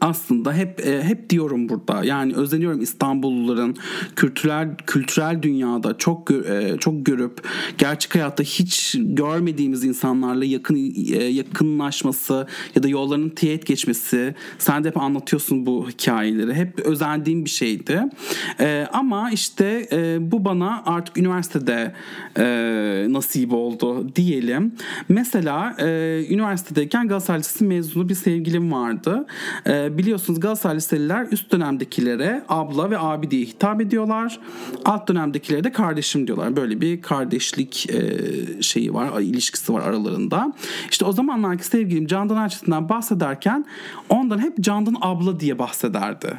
aslında hep e, hep diyorum burada. Yani özeniyorum İstanbulluların kültürel kültürel dünyada çok e, çok görüp gerçek hayatta hiç görmediğimiz insanlarla yakın e, yakınlaşması ya da yollarının teyit geçmesi. Sen de hep anlatıyorsun bu hikayeleri. Hep özendiğim bir şeydi. Ama işte bu bana artık üniversitede nasip oldu diyelim. Mesela üniversitedeyken Galatasaray mezunu bir sevgilim vardı. E, biliyorsunuz Galatasaray Liseliler üst dönemdekilere abla ve abi diye hitap ediyorlar. Alt dönemdekilere de kardeşim diyorlar. Böyle bir kardeşlik e, şeyi var, ilişkisi var aralarında. İşte o zamanlarki sevgilim Candan Erçetin'den bahsederken ondan hep Candan abla diye bahsederdi.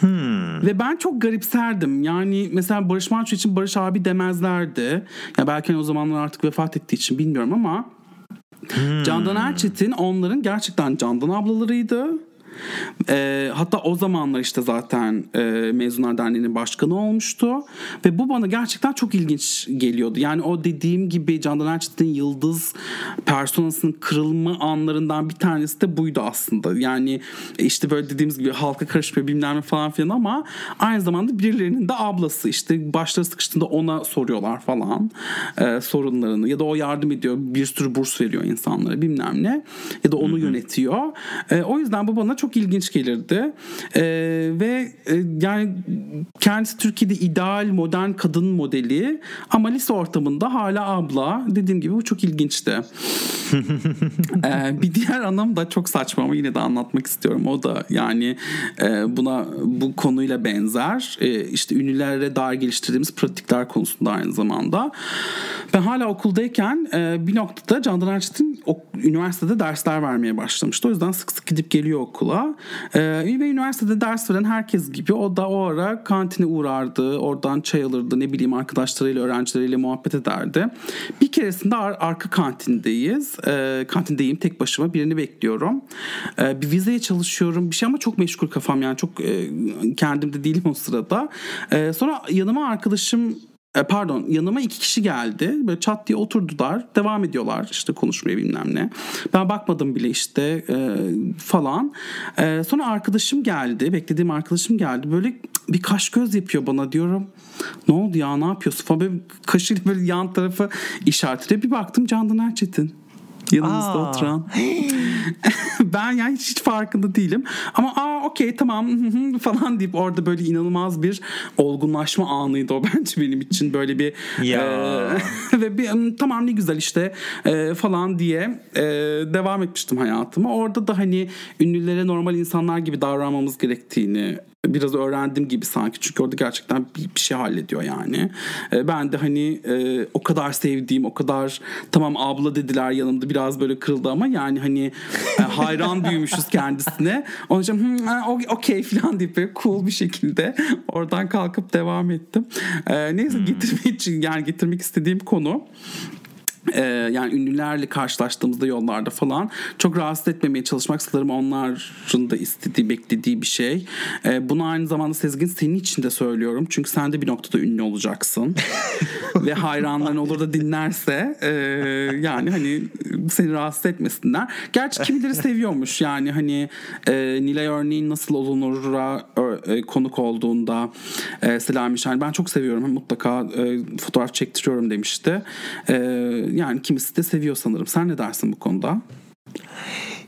Hmm. Ve ben çok garipserdim. Yani mesela Barış Manço için Barış abi demezlerdi. Ya belki hani o zamanlar artık vefat ettiği için bilmiyorum ama Hmm. Candan Erçetin onların gerçekten Candan ablalarıydı. E, hatta o zamanlar işte zaten e, Mezunlar Derneği'nin başkanı olmuştu. Ve bu bana gerçekten çok ilginç geliyordu. Yani o dediğim gibi Candan Erçetin'in yıldız personasının kırılma anlarından bir tanesi de buydu aslında. Yani işte böyle dediğimiz gibi halka karışmıyor bilmem ne falan filan ama aynı zamanda birilerinin de ablası. işte başları sıkıştığında ona soruyorlar falan e, sorunlarını. Ya da o yardım ediyor. Bir sürü burs veriyor insanlara bilmem ne. Ya da onu yönetiyor. E, o yüzden bu bana çok ilginç gelirdi. E, ve e, yani kendisi Türkiye'de ideal modern kadın modeli ama lise ortamında hala abla. Dediğim gibi bu çok ilginçti. ee, bir diğer anım da çok saçma ama yine de anlatmak istiyorum. O da yani e, buna bu konuyla benzer. E, işte ünlülere dair geliştirdiğimiz pratikler konusunda aynı zamanda. Ben hala okuldayken e, bir noktada Candan Erçetin üniversitede dersler vermeye başlamıştı. O yüzden sık sık gidip geliyor okula. E, ve üniversitede ders veren herkes gibi o da o ara kantine uğrardı. Oradan çay alırdı. Ne bileyim arkadaşlarıyla, öğrencileriyle muhabbet ederdi. Bir keresinde ar- arka kantindeyiz. E, kantindeyim tek başıma. Birini bekliyorum. E, bir vizeye çalışıyorum. Bir şey ama çok meşgul kafam yani. Çok e, kendimde değilim o sırada. E, sonra yanıma arkadaşım e, pardon yanıma iki kişi geldi. Böyle çat diye oturdular. Devam ediyorlar işte konuşmaya bilmem ne. Ben bakmadım bile işte e, falan. E, sonra arkadaşım geldi. Beklediğim arkadaşım geldi. Böyle bir kaş göz yapıyor bana diyorum. Ne oldu ya ne yapıyorsun falan. Böyle kaşıyla böyle yan tarafı işaret ediyor. Bir baktım Candan Erçetin yanımızda aa. oturan. ben yani hiç, hiç farkında değilim. Ama aa okey tamam falan deyip orada böyle inanılmaz bir olgunlaşma anıydı o bence benim için böyle bir ya. E, ve bir tamam ne güzel işte e, falan diye e, devam etmiştim hayatıma. Orada da hani ünlülere normal insanlar gibi davranmamız gerektiğini biraz öğrendim gibi sanki çünkü orada gerçekten bir, bir şey hallediyor yani. E, ben de hani e, o kadar sevdiğim, o kadar tamam abla dediler yanımda biraz böyle kırıldı ama yani hani e, hayran büyümüşüz kendisine. Onun için okey falan deyip böyle cool bir şekilde oradan kalkıp devam ettim. E, neyse hmm. getirmek için yani getirmek istediğim konu Ee, yani ünlülerle karşılaştığımızda yollarda falan çok rahatsız etmemeye çalışmak sanırım onların da istediği, beklediği bir şey. Ee, bunu aynı zamanda Sezgin senin için de söylüyorum. Çünkü sen de bir noktada ünlü olacaksın. Ve hayranların olur da dinlerse e, yani hani seni rahatsız etmesinler. Gerçi kimileri seviyormuş yani hani e, Nilay örneğin nasıl olunur'a e, konuk olduğunda e, Selami Şahin ben çok seviyorum mutlaka e, fotoğraf çektiriyorum demişti. E, yani kimisi de seviyor sanırım. Sen ne dersin bu konuda?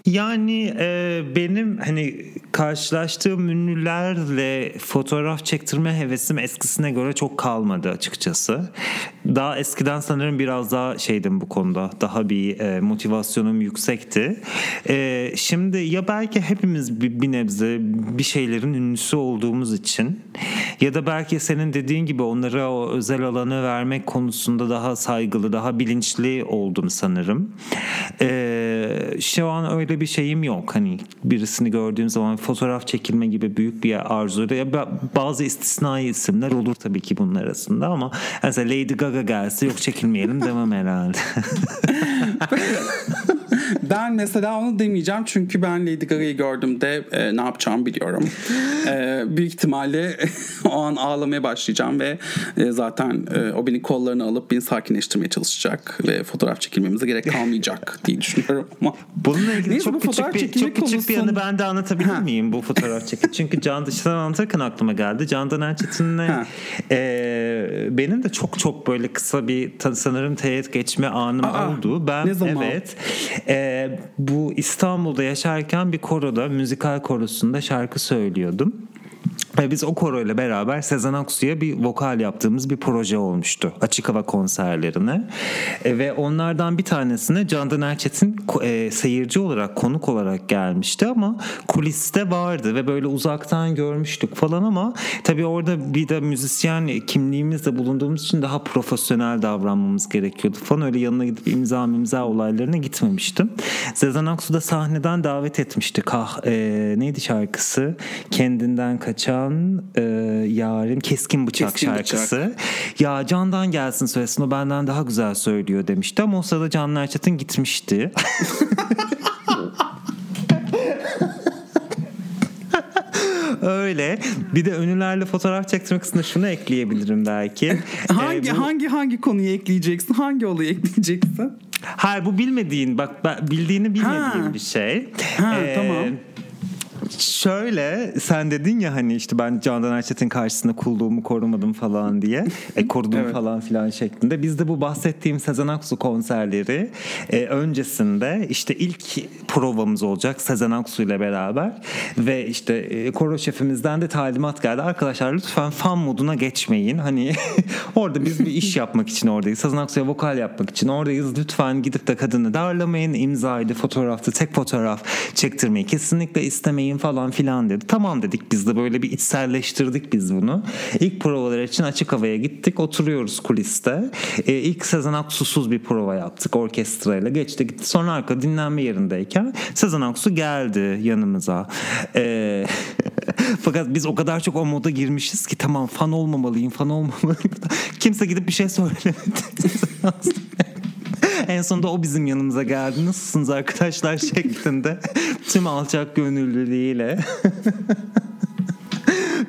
Yani e, benim hani karşılaştığım ünlülerle fotoğraf çektirme hevesim eskisine göre çok kalmadı açıkçası. Daha eskiden sanırım biraz daha şeydim bu konuda. Daha bir e, motivasyonum yüksekti. E, şimdi ya belki hepimiz bir, bir nebze bir şeylerin ünlüsü olduğumuz için ya da belki senin dediğin gibi onlara o özel alanı vermek konusunda daha saygılı, daha bilinçli oldum sanırım. E, şu an öyle bir şeyim yok. Hani birisini gördüğüm zaman fotoğraf çekilme gibi büyük bir arzu. Ya bazı istisnai isimler olur tabii ki bunun arasında ama mesela Lady Gaga gelse yok çekilmeyelim demem herhalde. ben mesela onu demeyeceğim çünkü ben Lady Gaga'yı gördüğümde e, ne yapacağımı biliyorum. e, büyük ihtimalle o an ağlamaya başlayacağım ve e, zaten e, o beni kollarına alıp beni sakinleştirmeye çalışacak ve fotoğraf çekilmemize gerek kalmayacak diye düşünüyorum ama. Bununla ilgili Neyse, çok küçük bir çok konusun... küçük bir anı ben de anlatabilir ha. miyim bu fotoğraf çekim? Çünkü Can dışından anlatırken aklıma geldi. Candan Erçetin'le e, benim de çok çok böyle kısa bir sanırım teğet geçme anım Aa, oldu. Ben ne zaman? evet e, bu İstanbul'da yaşarken bir koroda müzikal korosunda şarkı söylüyordum. Ve biz o koro ile beraber Sezen Aksu'ya bir vokal yaptığımız bir proje olmuştu. Açık hava konserlerine. E, ve onlardan bir tanesine Candan Erçetin e, seyirci olarak, konuk olarak gelmişti ama kuliste vardı ve böyle uzaktan görmüştük falan ama tabii orada bir de müzisyen kimliğimizde bulunduğumuz için daha profesyonel davranmamız gerekiyordu falan. Öyle yanına gidip imza imza olaylarına gitmemiştim. Sezen Aksu da sahneden davet etmişti. Kah, e, neydi şarkısı? Kendinden kaçan Can e, Yarim Keskin Bıçak Keskin şarkısı. Bıçak. Ya Can'dan gelsin söylesin o benden daha güzel söylüyor demişti ama o sırada Can Erçetin gitmişti. Öyle. Bir de ünlülerle fotoğraf çektirmek kısmında şunu ekleyebilirim belki. hangi ee, bu... hangi hangi konuyu ekleyeceksin? Hangi olayı ekleyeceksin? Hayır bu bilmediğin bak bildiğini bilmediğin ha. bir şey. Ha, ee, tamam Şöyle sen dedin ya hani işte ben Candan Erçetin karşısında kulluğumu korumadım falan diye. E, korudum evet. falan filan şeklinde. Biz de bu bahsettiğim Sezen Aksu konserleri e, öncesinde işte ilk provamız olacak Sezen Aksu ile beraber. Ve işte e, koro şefimizden de talimat geldi. Arkadaşlar lütfen fan moduna geçmeyin. Hani orada biz bir iş yapmak için oradayız. Sezen Aksu'ya vokal yapmak için oradayız. Lütfen gidip de kadını darlamayın. imzaydı, fotoğraftı, tek fotoğraf çektirmeyi kesinlikle istemeyin falan filan dedi. Tamam dedik biz de böyle bir içselleştirdik biz bunu. İlk provalar için açık havaya gittik. Oturuyoruz kuliste. Ee, ilk Sezen Aksu'suz bir prova yaptık orkestrayla. Geçti gitti. Sonra arka dinlenme yerindeyken Sezen Aksu geldi yanımıza. Ee, fakat biz o kadar çok o moda girmişiz ki tamam fan olmamalıyım fan olmamalıyım. Kimse gidip bir şey söylemedi. en sonunda o bizim yanımıza geldi. Nasılsınız arkadaşlar şeklinde. Tüm alçak gönüllülüğüyle.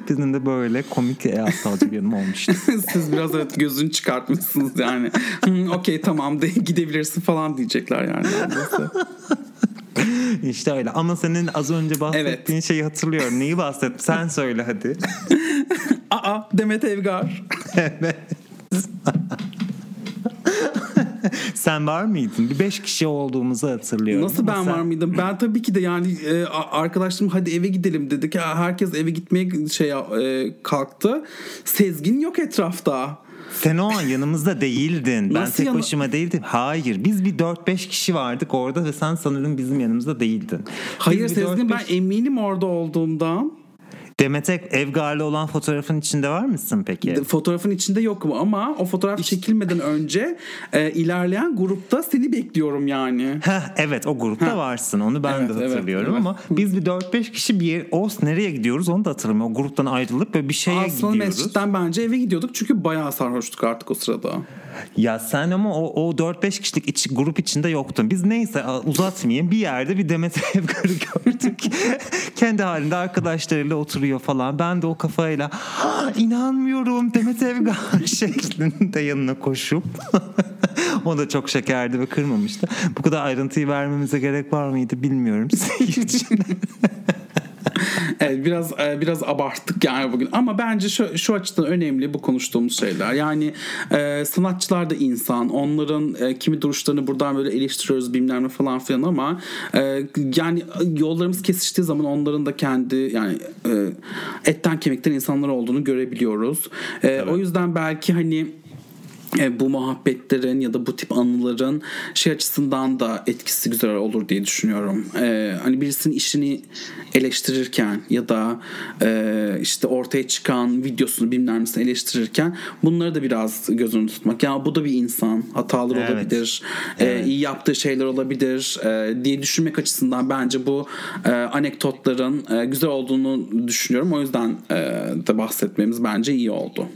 Bizim de böyle komik e, aptalca bir yanım olmuştu. Siz biraz evet gözünü çıkartmışsınız yani. Okey tamam de gidebilirsin falan diyecekler yani. İşte öyle ama senin az önce bahsettiğin evet. şeyi hatırlıyorum. Neyi bahset? Sen söyle hadi. Aa Demet Evgar. evet. Sen var mıydın? Bir beş kişi olduğumuzu hatırlıyorum. Nasıl ben sen... var mıydım? Ben tabii ki de yani e, arkadaşlarım hadi eve gidelim dedik. Herkes eve gitmeye şey e, kalktı. Sezgin yok etrafta. Sen o an yanımızda değildin. Ben Nasıl tek yana... başıma değildim. Hayır. Biz bir 4-5 kişi vardık orada ve sen sanırım bizim yanımızda değildin. Hayır Sezgin ben eminim orada olduğumdan. Demet Evgar'la olan fotoğrafın içinde var mısın peki? Fotoğrafın içinde yokum ama o fotoğraf çekilmeden önce e, ilerleyen grupta seni bekliyorum yani. Heh, evet o grupta Heh. varsın onu ben evet, de hatırlıyorum evet, ama evet. biz bir 4-5 kişi bir yer, o nereye gidiyoruz onu da hatırlamıyorum. O gruptan ayrılıp böyle bir şeye Aslında gidiyoruz. Aslında mescitten bence eve gidiyorduk çünkü bayağı sarhoştuk artık o sırada. Ya sen ama o, o 4-5 kişilik iç, grup içinde yoktun. Biz neyse uzatmayayım bir yerde bir Demet Evgar'ı gördük. Kendi halinde arkadaşlarıyla oturuyor falan. Ben de o kafayla inanmıyorum Demet Evgar şeklinde yanına koşup o da çok şekerdi ve kırmamıştı. Bu kadar ayrıntıyı vermemize gerek var mıydı bilmiyorum. evet biraz e, biraz abarttık yani bugün ama bence şu, şu açıdan önemli bu konuştuğumuz şeyler. Yani e, sanatçılar da insan. Onların e, kimi duruşlarını buradan böyle eleştiriyoruz bilmem ne falan filan ama e, yani yollarımız kesiştiği zaman onların da kendi yani e, etten kemikten insanlar olduğunu görebiliyoruz. E, evet. O yüzden belki hani e, bu muhabbetlerin ya da bu tip anıların şey açısından da etkisi güzel olur diye düşünüyorum. Ee, hani birisinin işini eleştirirken ya da e, işte ortaya çıkan videosunu bilmem nesini eleştirirken bunları da biraz göz önünde tutmak. Ya bu da bir insan. Hatalar evet. olabilir. E, evet. E, iyi yaptığı şeyler olabilir e, diye düşünmek açısından bence bu e, anekdotların e, güzel olduğunu düşünüyorum. O yüzden e, de bahsetmemiz bence iyi oldu.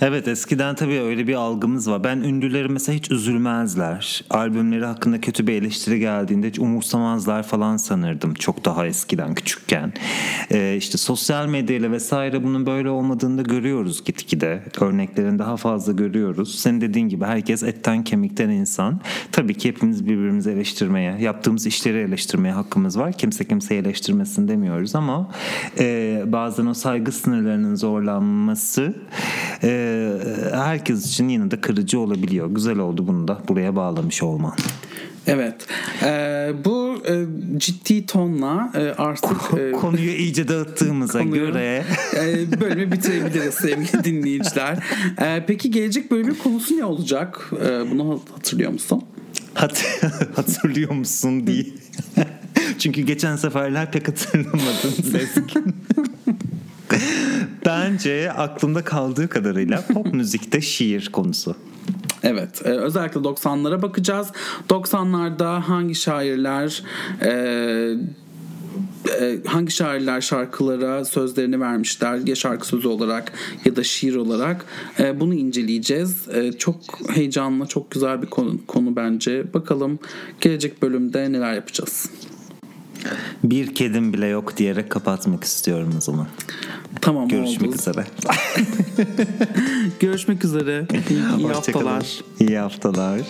Evet eskiden tabii öyle bir algımız var. Ben ünlüleri mesela hiç üzülmezler. Albümleri hakkında kötü bir eleştiri geldiğinde hiç umursamazlar falan sanırdım. Çok daha eskiden küçükken. Ee, işte sosyal medyayla vesaire bunun böyle olmadığını da görüyoruz gitgide. Örneklerini daha fazla görüyoruz. Senin dediğin gibi herkes etten kemikten insan. Tabii ki hepimiz birbirimizi eleştirmeye, yaptığımız işleri eleştirmeye hakkımız var. Kimse kimseyi eleştirmesin demiyoruz ama e, bazen o saygı sınırlarının zorlanması e, herkes için yine de kırıcı olabiliyor. Güzel oldu bunu da buraya bağlamış olman. Evet. Ee, bu e, ciddi tonla e, artık e, konuyu iyice dağıttığımıza konuyu, göre e, bölümü bitirebiliriz sevgili dinleyiciler. E, peki gelecek bölümün konusu ne olacak? E, bunu hatırlıyor musun? Hat hatırlıyor musun diye. Çünkü geçen seferler pek hatırlamadın Sezgin. Bence aklımda kaldığı kadarıyla pop müzikte şiir konusu. Evet. E, özellikle 90'lara bakacağız. 90'larda hangi şairler e, e, hangi şairler şarkılara sözlerini vermişler ya şarkı sözü olarak ya da şiir olarak e, bunu inceleyeceğiz. E, çok heyecanlı, çok güzel bir konu, konu bence. Bakalım gelecek bölümde neler yapacağız. Bir kedim bile yok diyerek kapatmak istiyorum o zaman. Tamam Görüşmek oldu. üzere. Görüşmek üzere. İyi, iyi haftalar. İyi haftalar.